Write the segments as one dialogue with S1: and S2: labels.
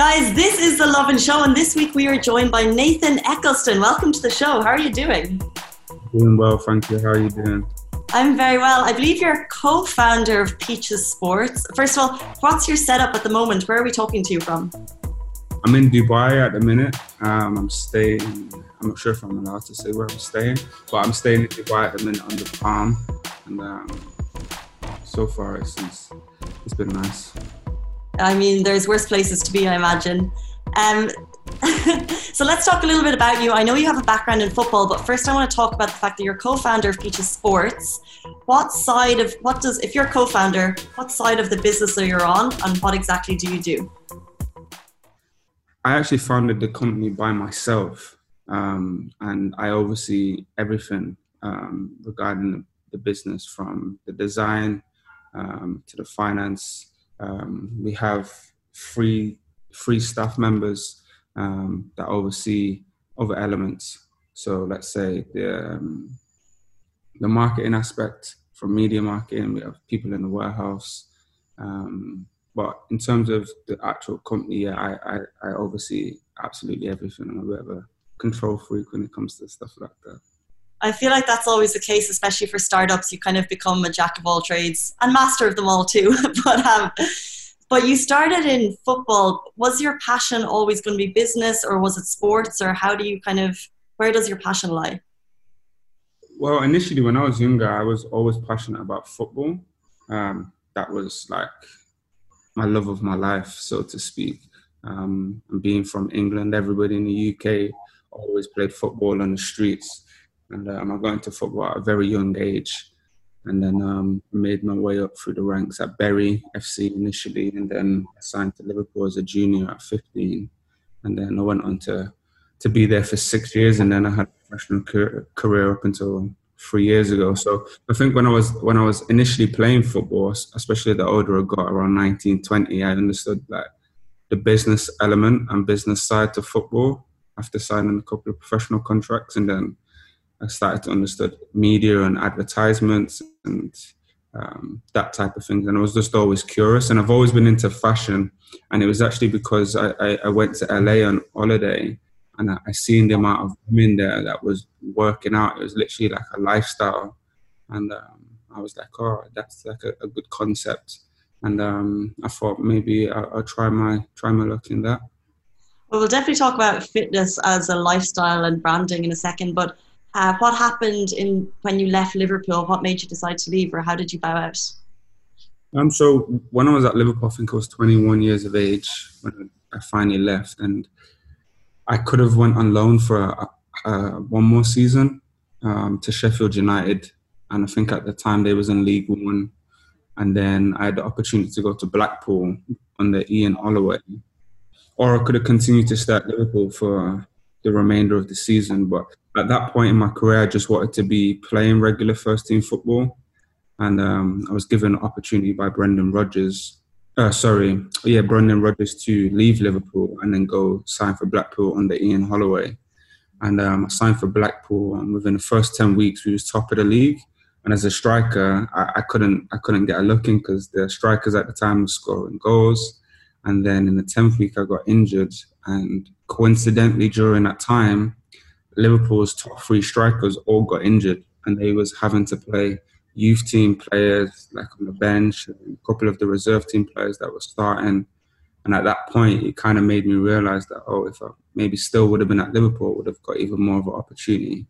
S1: Guys, this is the Lovin Show, and this week we are joined by Nathan Eccleston. Welcome to the show. How are you doing?
S2: Doing well, thank you. How are you doing?
S1: I'm very well. I believe you're co founder of Peaches Sports. First of all, what's your setup at the moment? Where are we talking to you from?
S2: I'm in Dubai at the minute. Um, I'm staying, I'm not sure if I'm allowed to say where I'm staying, but I'm staying in Dubai at the minute on the Palm. And um, so far, it's, it's been nice.
S1: I mean, there's worse places to be, I imagine. Um, so let's talk a little bit about you. I know you have a background in football, but first I want to talk about the fact that you're co-founder of Peaches Sports. What side of what does if you're co-founder, what side of the business are you on, and what exactly do you do?
S2: I actually founded the company by myself, um, and I oversee everything um, regarding the business, from the design um, to the finance um, we have three three staff members um, that oversee other elements. So let's say the um, the marketing aspect from media marketing, we have people in the warehouse. Um, but in terms of the actual company, yeah, I, I, I oversee absolutely everything. I'm a bit of a control freak when it comes to stuff like that.
S1: I feel like that's always the case, especially for startups. You kind of become a jack of all trades and master of them all too. but um, but you started in football. Was your passion always going to be business, or was it sports, or how do you kind of where does your passion lie?
S2: Well, initially when I was younger, I was always passionate about football. Um, that was like my love of my life, so to speak. Um, and being from England, everybody in the UK always played football on the streets and um, I got into football at a very young age, and then um, made my way up through the ranks at Bury FC initially, and then signed to Liverpool as a junior at 15, and then I went on to to be there for six years, and then I had a professional career up until three years ago. So I think when I was when I was initially playing football, especially the older I got, around 19, 20, I understood that the business element and business side to football after signing a couple of professional contracts, and then I started to understand media and advertisements and um, that type of thing. And I was just always curious. And I've always been into fashion. And it was actually because I, I, I went to LA on holiday and I, I, seen the amount of women there that was working out. It was literally like a lifestyle. And um, I was like, oh, that's like a, a good concept. And um, I thought maybe I'll, I'll try my try my luck in that.
S1: Well, we'll definitely talk about fitness as a lifestyle and branding in a second. But uh, what happened in when you left Liverpool? What made you decide to leave, or how did you bow out?
S2: Um, so when I was at Liverpool, I think I was 21 years of age when I finally left, and I could have went on loan for a, a, one more season um, to Sheffield United, and I think at the time they was in League One, and then I had the opportunity to go to Blackpool under Ian Holloway, or I could have continued to stay at Liverpool for the remainder of the season, but at that point in my career, I just wanted to be playing regular first team football. And um, I was given an opportunity by Brendan Rodgers. Uh, sorry, yeah, Brendan Rodgers to leave Liverpool and then go sign for Blackpool under Ian Holloway. And um, I signed for Blackpool, and within the first ten weeks, we was top of the league. And as a striker, I, I couldn't I couldn't get a look in because the strikers at the time were scoring goals. And then in the tenth week, I got injured, and coincidentally, during that time, Liverpool's top three strikers all got injured, and they was having to play youth team players like on the bench, a couple of the reserve team players that were starting. And at that point, it kind of made me realize that oh, if I maybe still would have been at Liverpool, would have got even more of an opportunity.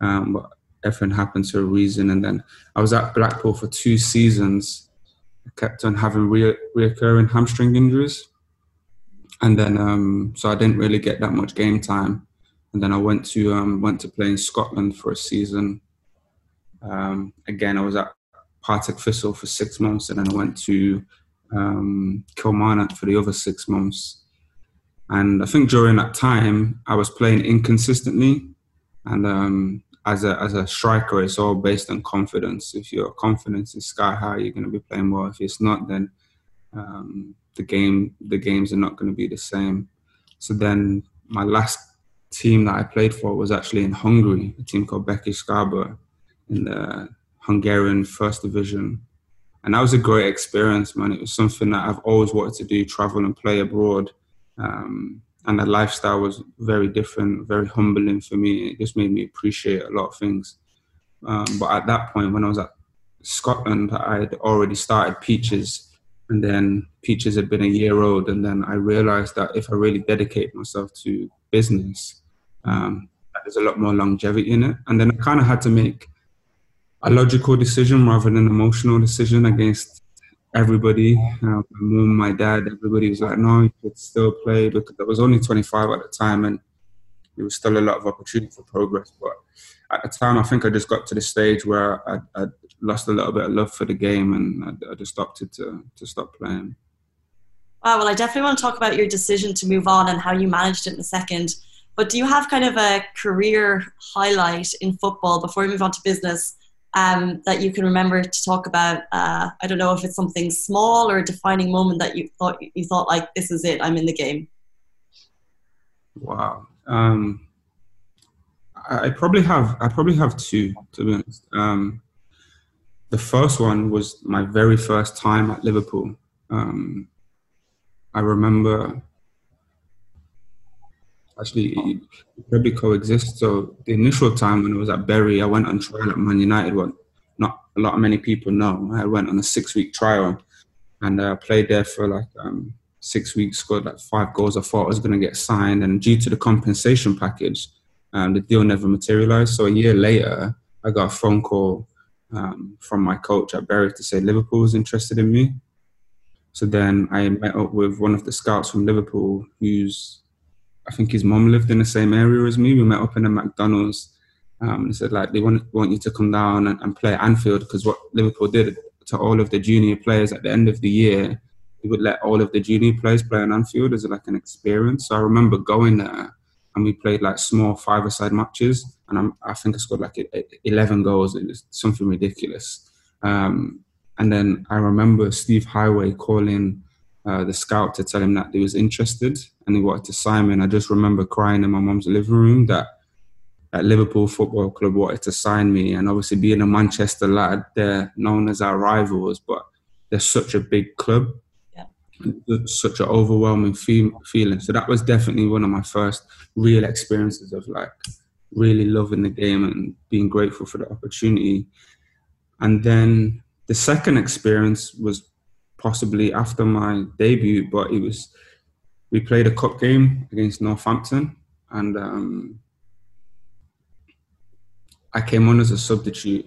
S2: Um, but everything happened to a reason. And then I was at Blackpool for two seasons. Kept on having re- reoccurring hamstring injuries, and then um, so I didn't really get that much game time and then I went to um, went to play in Scotland for a season. Um, again, I was at Partick Thistle for six months, and then I went to um, Kilmarnock for the other six months. And I think during that time, I was playing inconsistently, and um, as a as a striker, it's all based on confidence. If your confidence is sky high, you're going to be playing well. If it's not, then um, the game the games are not going to be the same. So then my last team that I played for was actually in Hungary, a team called Békéscsaba in the Hungarian first division. And that was a great experience, man. It was something that I've always wanted to do, travel and play abroad. Um, and that lifestyle was very different, very humbling for me. It just made me appreciate a lot of things. Um, but at that point, when I was at Scotland, I had already started Peaches, and then Peaches had been a year old, and then I realized that if I really dedicate myself to business, um, there's a lot more longevity in it. And then I kind of had to make a logical decision rather than an emotional decision against everybody, uh, my mom, my dad, everybody was like, no, you could still play because I was only 25 at the time and there was still a lot of opportunity for progress. But at the time, I think I just got to the stage where I, I lost a little bit of love for the game and I, I just opted to, to stop playing.
S1: Wow, well, I definitely want to talk about your decision to move on and how you managed it in a second. But do you have kind of a career highlight in football before we move on to business um, that you can remember to talk about? Uh, I don't know if it's something small or a defining moment that you thought you thought like this is it, I'm in the game.
S2: Wow. Um, I probably have I probably have two to be honest. Um, the first one was my very first time at Liverpool. Um, I remember actually probably coexist. So the initial time when I was at Bury, I went on trial at Man United. What not a lot of many people know. I went on a six week trial and I uh, played there for like um, six weeks. Scored like five goals. I thought I was going to get signed, and due to the compensation package, um, the deal never materialized. So a year later, I got a phone call um, from my coach at Bury to say Liverpool was interested in me. So then I met up with one of the scouts from Liverpool, who's I think his mom lived in the same area as me. We met up in a McDonald's. Um, and he said like they want want you to come down and, and play at Anfield because what Liverpool did to all of the junior players at the end of the year, they would let all of the junior players play on Anfield as like an experience. So I remember going there and we played like small five-a-side matches, and I'm, i think I scored like 11 goals. It was something ridiculous. Um, and then I remember Steve Heighway calling uh, the scout to tell him that he was interested and he wanted to sign me. And I just remember crying in my mom's living room that that Liverpool Football Club wanted to sign me. And obviously, being a Manchester lad, they're known as our rivals, but they're such a big club. Yeah. Such an overwhelming feel, feeling. So that was definitely one of my first real experiences of like really loving the game and being grateful for the opportunity. And then the second experience was possibly after my debut, but it was we played a cup game against Northampton, and um, I came on as a substitute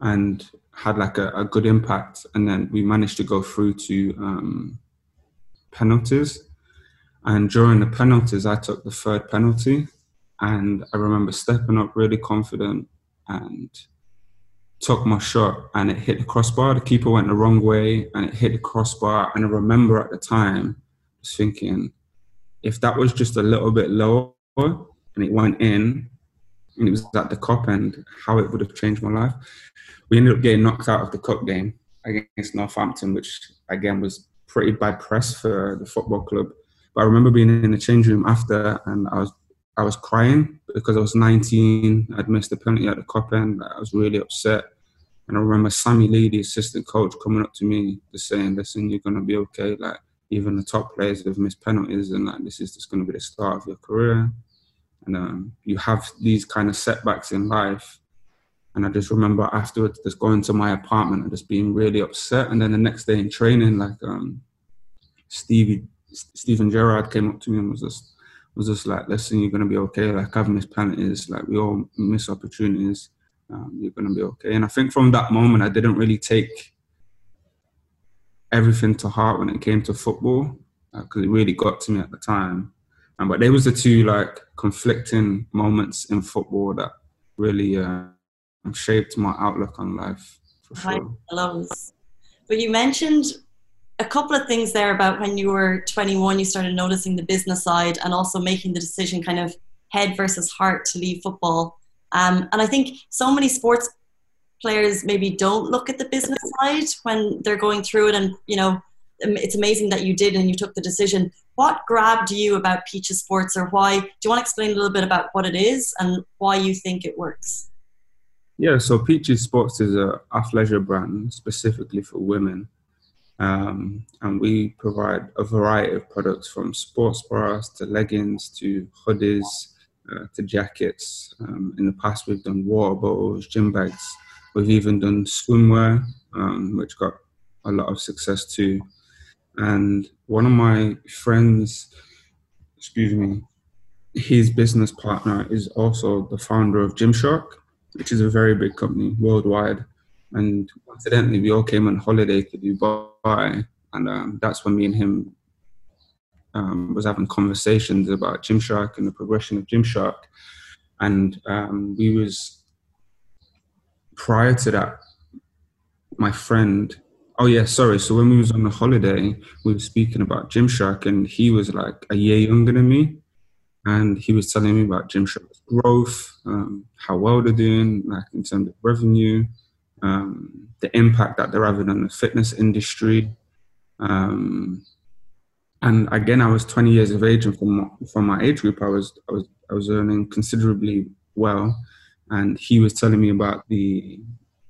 S2: and had like a, a, good impact, and then we managed to go through to um, penalties. And during the penalties, I took the third penalty, and I remember stepping up really confident and took my shot and it hit the crossbar. The keeper went the wrong way and it hit the crossbar. And I remember at the time was thinking, if that was just a little bit lower and it went in and it was at the cup end, how it would have changed my life. We ended up getting knocked out of the cup game against Northampton, which again was pretty bad press for the football club. But I remember being in the change room after and I was I was crying because I was 19. I'd missed the penalty at the cup end. I was really upset. And I remember Sammy Lee, the assistant coach, coming up to me just saying, "Listen, you're gonna be okay. Like even the top players have missed penalties, and like this is just gonna be the start of your career. And um, you have these kind of setbacks in life." And I just remember afterwards just going to my apartment and just being really upset. And then the next day in training, like um, Stevie, Steven Gerrard came up to me and was just was just like, "Listen, you're gonna be okay. Like I've missed penalties. Like we all miss opportunities." Um, you're going to be okay. And I think from that moment, I didn't really take everything to heart when it came to football because uh, it really got to me at the time. Um, but there was the two like conflicting moments in football that really uh, shaped my outlook on life for sure.
S1: Loves. But you mentioned a couple of things there about when you were 21, you started noticing the business side and also making the decision kind of head versus heart to leave football. Um, and I think so many sports players maybe don't look at the business side when they're going through it. And, you know, it's amazing that you did and you took the decision. What grabbed you about Peaches Sports or why? Do you want to explain a little bit about what it is and why you think it works?
S2: Yeah, so Peaches Sports is a athleisure brand specifically for women. Um, and we provide a variety of products from sports bras to leggings to hoodies uh, to jackets. Um, in the past, we've done water bottles, gym bags. We've even done swimwear, um, which got a lot of success too. And one of my friends, excuse me, his business partner is also the founder of Gymshark, which is a very big company worldwide. And coincidentally, we all came on holiday to Dubai, and um, that's when me and him um, was having conversations about Gymshark and the progression of Gymshark. And um, we was prior to that, my friend. Oh yeah, sorry. So when we was on the holiday, we were speaking about Gymshark, and he was like a year younger than me and he was telling me about Gymshark's growth, um, how well they're doing, like in terms of revenue, um, the impact that they're having on the fitness industry. Um, and again, I was 20 years of age, and from from my age group, I was I was I was earning considerably well. And he was telling me about the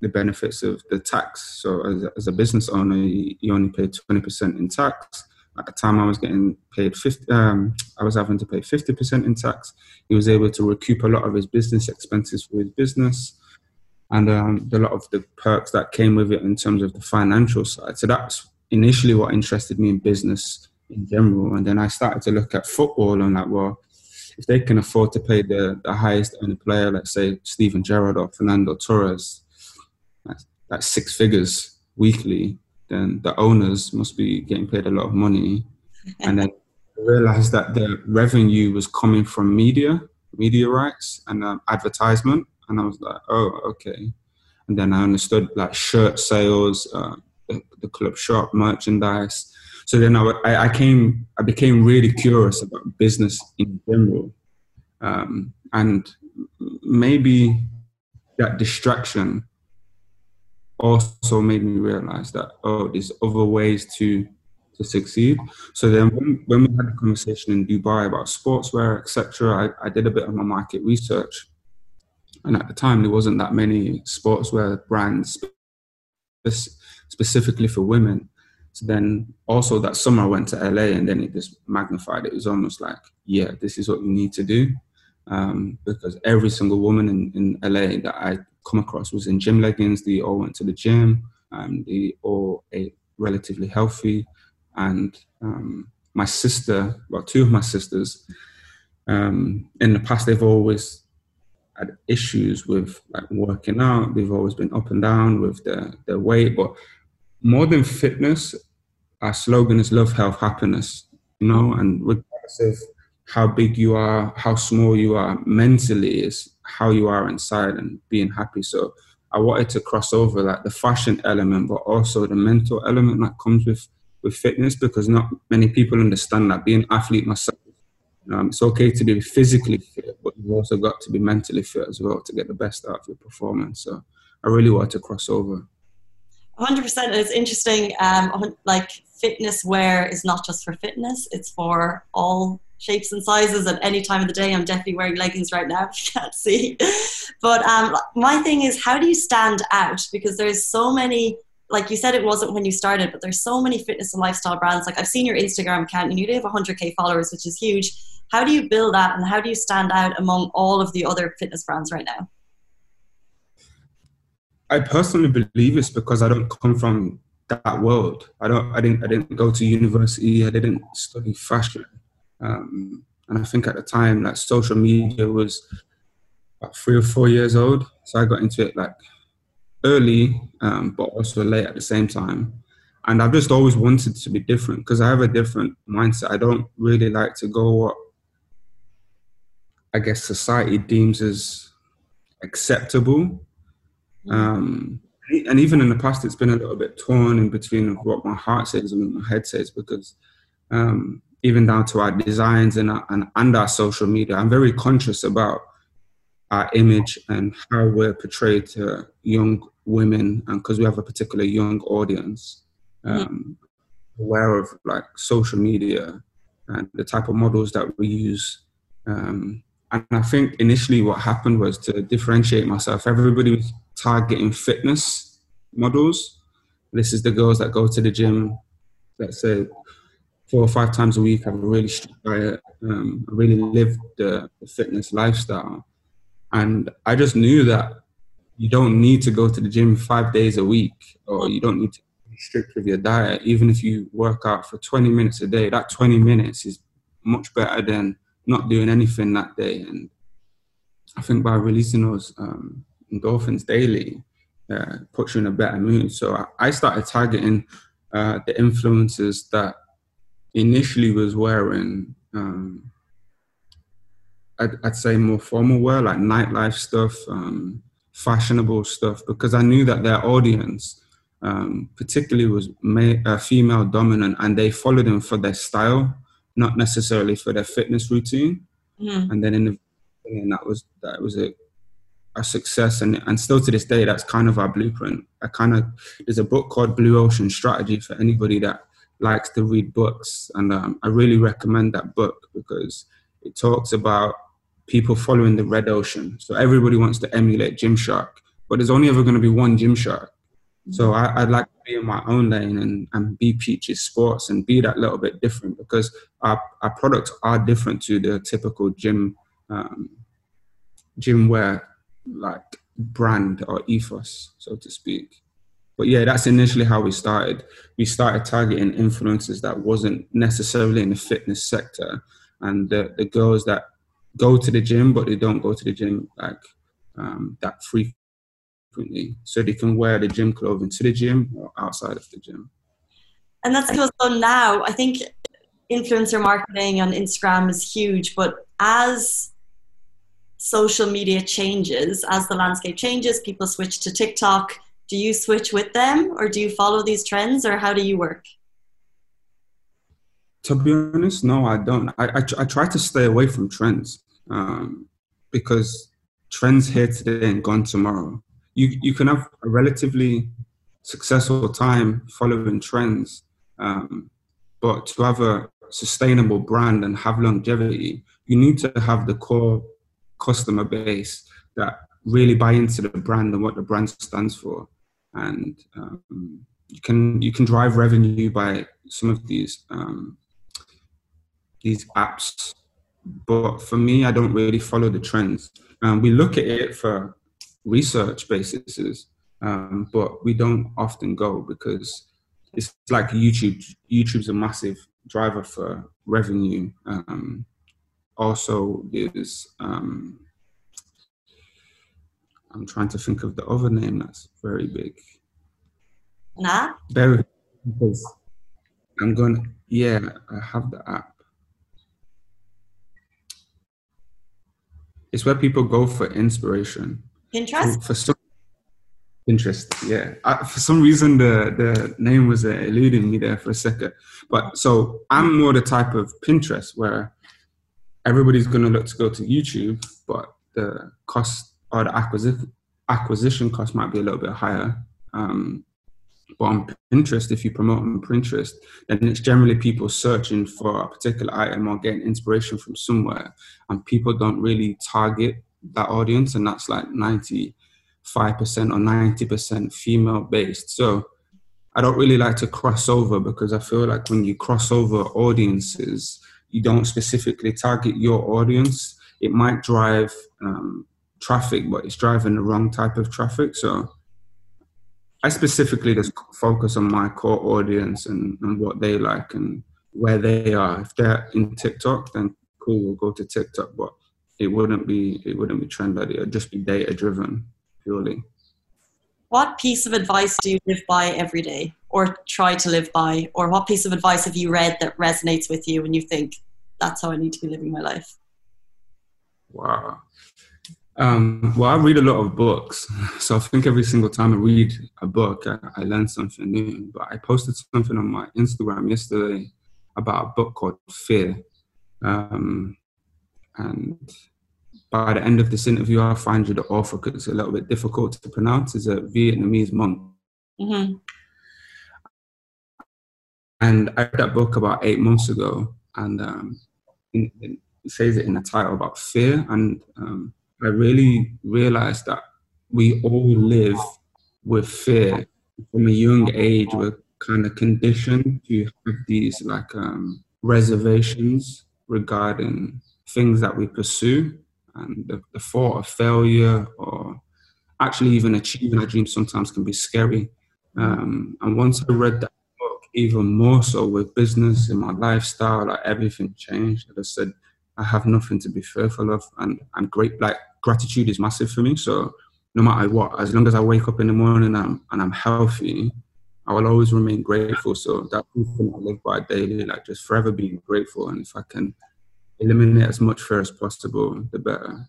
S2: the benefits of the tax. So as, as a business owner, you only pay 20% in tax at the time, I was getting paid 50. Um, I was having to pay 50% in tax. He was able to recoup a lot of his business expenses for his business, and um, a lot of the perks that came with it in terms of the financial side. So that's initially what interested me in business in general. And then I started to look at football and like, well, if they can afford to pay the, the highest earning player, let's say Steven Gerrard or Fernando Torres, that's, that's six figures weekly then the owners must be getting paid a lot of money. and then I realized that the revenue was coming from media, media rights, and um, advertisement. And I was like, oh, okay. And then I understood like shirt sales, uh, the, the, club shop merchandise. So then I, I, came, I became really curious about business in general, um, and maybe that distraction also made me realize that oh there's other ways to to succeed. So then when, when we had a conversation in dubai about sportswear etc I, I did a bit of my market research. And at the time there wasn't that many sportswear brands specifically for women so then also that summer I went to LA and then it just magnified. It was almost like, yeah, this is what you need to do. Um, because every single woman in, in LA that I come across was in gym leggings. They all went to the gym. Um, they all ate relatively healthy. And um, my sister, well, two of my sisters, um, in the past, they've always had issues with like working out. They've always been up and down with their, their weight. But more than fitness, our slogan is love, health, happiness, you know, and regardless of how big you are, how small you are mentally is how you are inside and being happy. So I wanted to cross over like the fashion element, but also the mental element that comes with with fitness because not many people understand that being an athlete myself. Um, it's okay to be physically fit, but you've also got to be mentally fit as well to get the best out of your performance. So I really wanted to cross over.
S1: 100% it's interesting um, like fitness wear is not just for fitness it's for all shapes and sizes at any time of the day. I'm definitely wearing leggings right now if you can't see. But um, my thing is, how do you stand out? Because there's so many, like you said, it wasn't when you started, but there's so many fitness and lifestyle brands. Like I've seen your Instagram account and you do have 100K followers, which is huge. How do you build that and how do you stand out among all of the other fitness brands right now?
S2: I personally believe it's because I don't come from that world. I don't. I didn't. I didn't go to university. I didn't study fashion. Um, and I think at the time, like social media was about three or four years old. So I got into it like early, um, but also late at the same time. And I've just always wanted to be different because I have a different mindset. I don't really like to go what I guess society deems as acceptable. Um, and even in the past, it's been a little bit torn in between what my heart says and what my head says because um, even down to our designs and, our, and, and our social media. I'm very conscious about our image and how we're portrayed to young women, and because we have a particular young audience, um, aware of like social media and the type of models that we use. Um, and I think initially what happened was to differentiate myself. Everybody was targeting fitness models, This is the girls that go to the gym, let's say four or five times a week, have a really strict diet, um, really live the, the fitness lifestyle. And I just knew that you don't need to go to the gym five days a week, or you don't need to be strict with your diet. Even if you work out for 20 minutes a day, that 20 minutes is much better than not doing anything that day. And I think by releasing those um, endorphins daily, uh, puts you in a better mood. So I, I started targeting uh, the influences that initially was wearing, um, I'd, I'd, say more formal wear, like nightlife stuff, um, fashionable stuff, because I knew that their audience, um, particularly, was ma- uh, female dominant, and they followed them for their style, not necessarily for their fitness routine. Mm. And then in the and that was that was a a success. And, and still to this day that's kind of our blueprint. I kind of there's a book called blue ocean strategy for anybody that likes to read books. And um, i really recommend that book because it talks about people following the red ocean. So everybody wants to emulate gymshark but there's only ever going to be one gymshark so I, would like to be in my own lane and, and be peaches sports and be that little bit different because our, our products are different to the typical gym um, gym wear like brand or ethos, so to speak. But yeah, that's initially how we started. We started targeting influencers that wasn't necessarily in the fitness sector, and the, the girls that go to the gym but they don't go to the gym like um, that frequently, so they can wear the gym clothing to the gym or outside of the gym.
S1: And that's because so now I think influencer marketing on Instagram is huge, but as social media changes, as the landscape changes, people switch to TikTok. Do you switch with them or do you follow these trends or how do you work?
S2: To be honest, no, I don't. I, I, I try to stay away from trends um, because trends here today and gone tomorrow. You, you can have a relatively successful time following trends, um, but to have a sustainable brand and have longevity, you need to have the core customer base that really buy into the brand and what the brand stands for. And um, you can you can drive revenue by some of these um, these apps, but for me, I don't really follow the trends. Um, we look at it for research basis, um, but we don't often go because it's like YouTube. YouTube's a massive driver for revenue. Um, also is um, I'm trying to think of the other name that's very big.
S1: Nah.
S2: Very because I'm gonna yeah, I have the app. It's where people go for inspiration.
S1: Pinterest?
S2: For, for some Pinterest, yeah. I, for some reason, the the name was uh, eluding me there for a second. But so I'm more the type of Pinterest where everybody's going to look to go to YouTube, but the cost or the acquisition acquisition cost might be a little bit higher. Um, but on Pinterest, if you promote on Pinterest, then it's generally people searching for a particular item or getting inspiration from somewhere, and people don't really target that audience, and that's like ninety five percent or ninety percent female based. So I don't really like to cross over because I feel like when you cross over audiences, you don't specifically target your audience, it might drive um, traffic, but it's driving the wrong type of traffic. So I specifically just focus on my core audience and, and what they like and where they are. If they're in TikTok, then cool, we'll go to TikTok. But it wouldn't be it wouldn't be trend idea. It'd just be data driven purely.
S1: What piece of advice do you live by every day? or try to live by? Or what piece of advice have you read that resonates with you and you think that's how I need to be living my life?
S2: Wow. Um, well, I read a lot of books, so I think every single time I read a book, I, I learn something new. But I posted something on my Instagram yesterday about a book called Fear, um, and by the end of this interview, I'll find you the author because it's a little bit difficult to pronounce. It's a Vietnamese monk. Mm-hmm. And I read that book about eight months ago, and um, it, it says it in the title about fear. And um, I really realized that we all live with fear from a young age, we're kind of conditioned to have these like um, reservations regarding things that we pursue and the, the thought of failure or actually even achieving a dream sometimes can be scary. Um, and once I read that book, even more so with business and my lifestyle, like everything changed. I said, I have nothing to be fearful of, and I'm great. Like gratitude is massive for me. So no matter what, as long as I wake up in the morning and I'm, and I'm healthy, I will always remain grateful. So that's something I live by daily, like just forever being grateful. And if I can eliminate as much fear as possible, the better.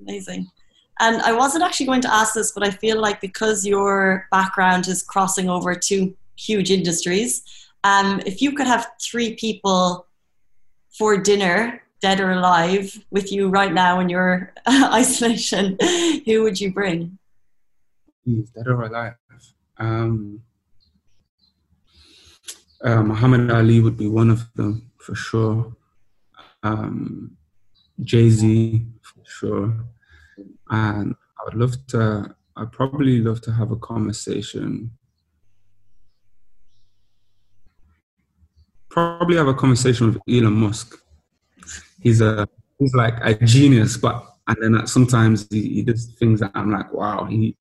S1: Amazing. And I wasn't actually going to ask this, but I feel like because your background is crossing over two huge industries, um, if you could have three people for dinner, dead or alive, with you right now in your isolation, who would you bring?
S2: Dead or alive? Um, uh, Muhammad Ali would be one of them for sure. Um, Jay Z for sure and I would love to. I'd probably love to have a conversation. Probably have a conversation with Elon Musk. He's a he's like a genius, but and then sometimes he, he does things that I'm like, wow, he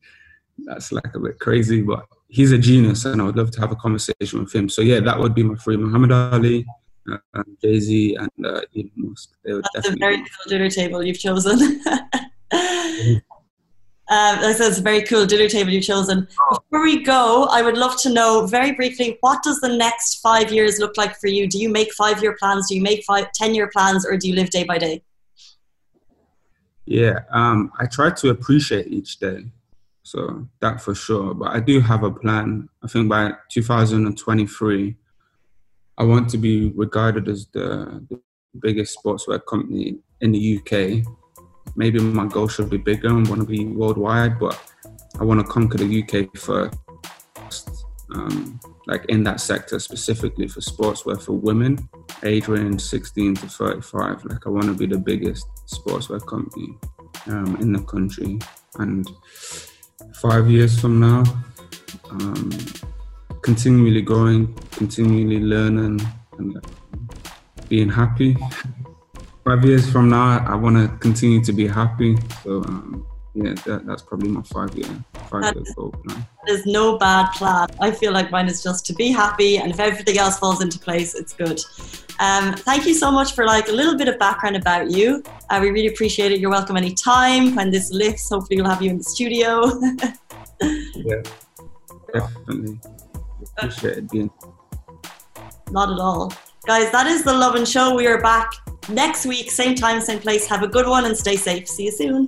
S2: that's like a bit crazy, but he's a genius, and I would love to have a conversation with him. So yeah, that would be my three: Muhammad Ali, uh, Jay Z, and uh, Elon Musk.
S1: They would that's a very cool dinner table you've chosen. um, that's a very cool dinner table you've chosen. Before we go, I would love to know very briefly what does the next five years look like for you? Do you make five year plans? Do you make five, 10 year plans or do you live day by day?
S2: Yeah, um, I try to appreciate each day. So that for sure. But I do have a plan. I think by 2023, I want to be regarded as the, the biggest sportswear company in the UK maybe my goal should be bigger and want to be worldwide, but I want to conquer the UK first. Um, like in that sector specifically for sportswear for women, age range 16 to 35. Like I want to be the biggest sportswear company um, in the country. And five years from now, um, continually growing, continually learning, and being happy five years from now, I want to continue to be happy. So um, yeah, that, that's probably my five year five year goal plan.
S1: There's no bad plan. I feel like mine is just to be happy, and if everything else falls into place, it's good. Um, thank you so much for like a little bit of background about you. Uh, we really appreciate it. You're welcome anytime. When this lifts, hopefully we'll have you in the studio.
S2: yeah, definitely.
S1: Not at all. Guys, that is the Lovin Show. We are back next week, same time, same place. Have a good one and stay safe. See you soon.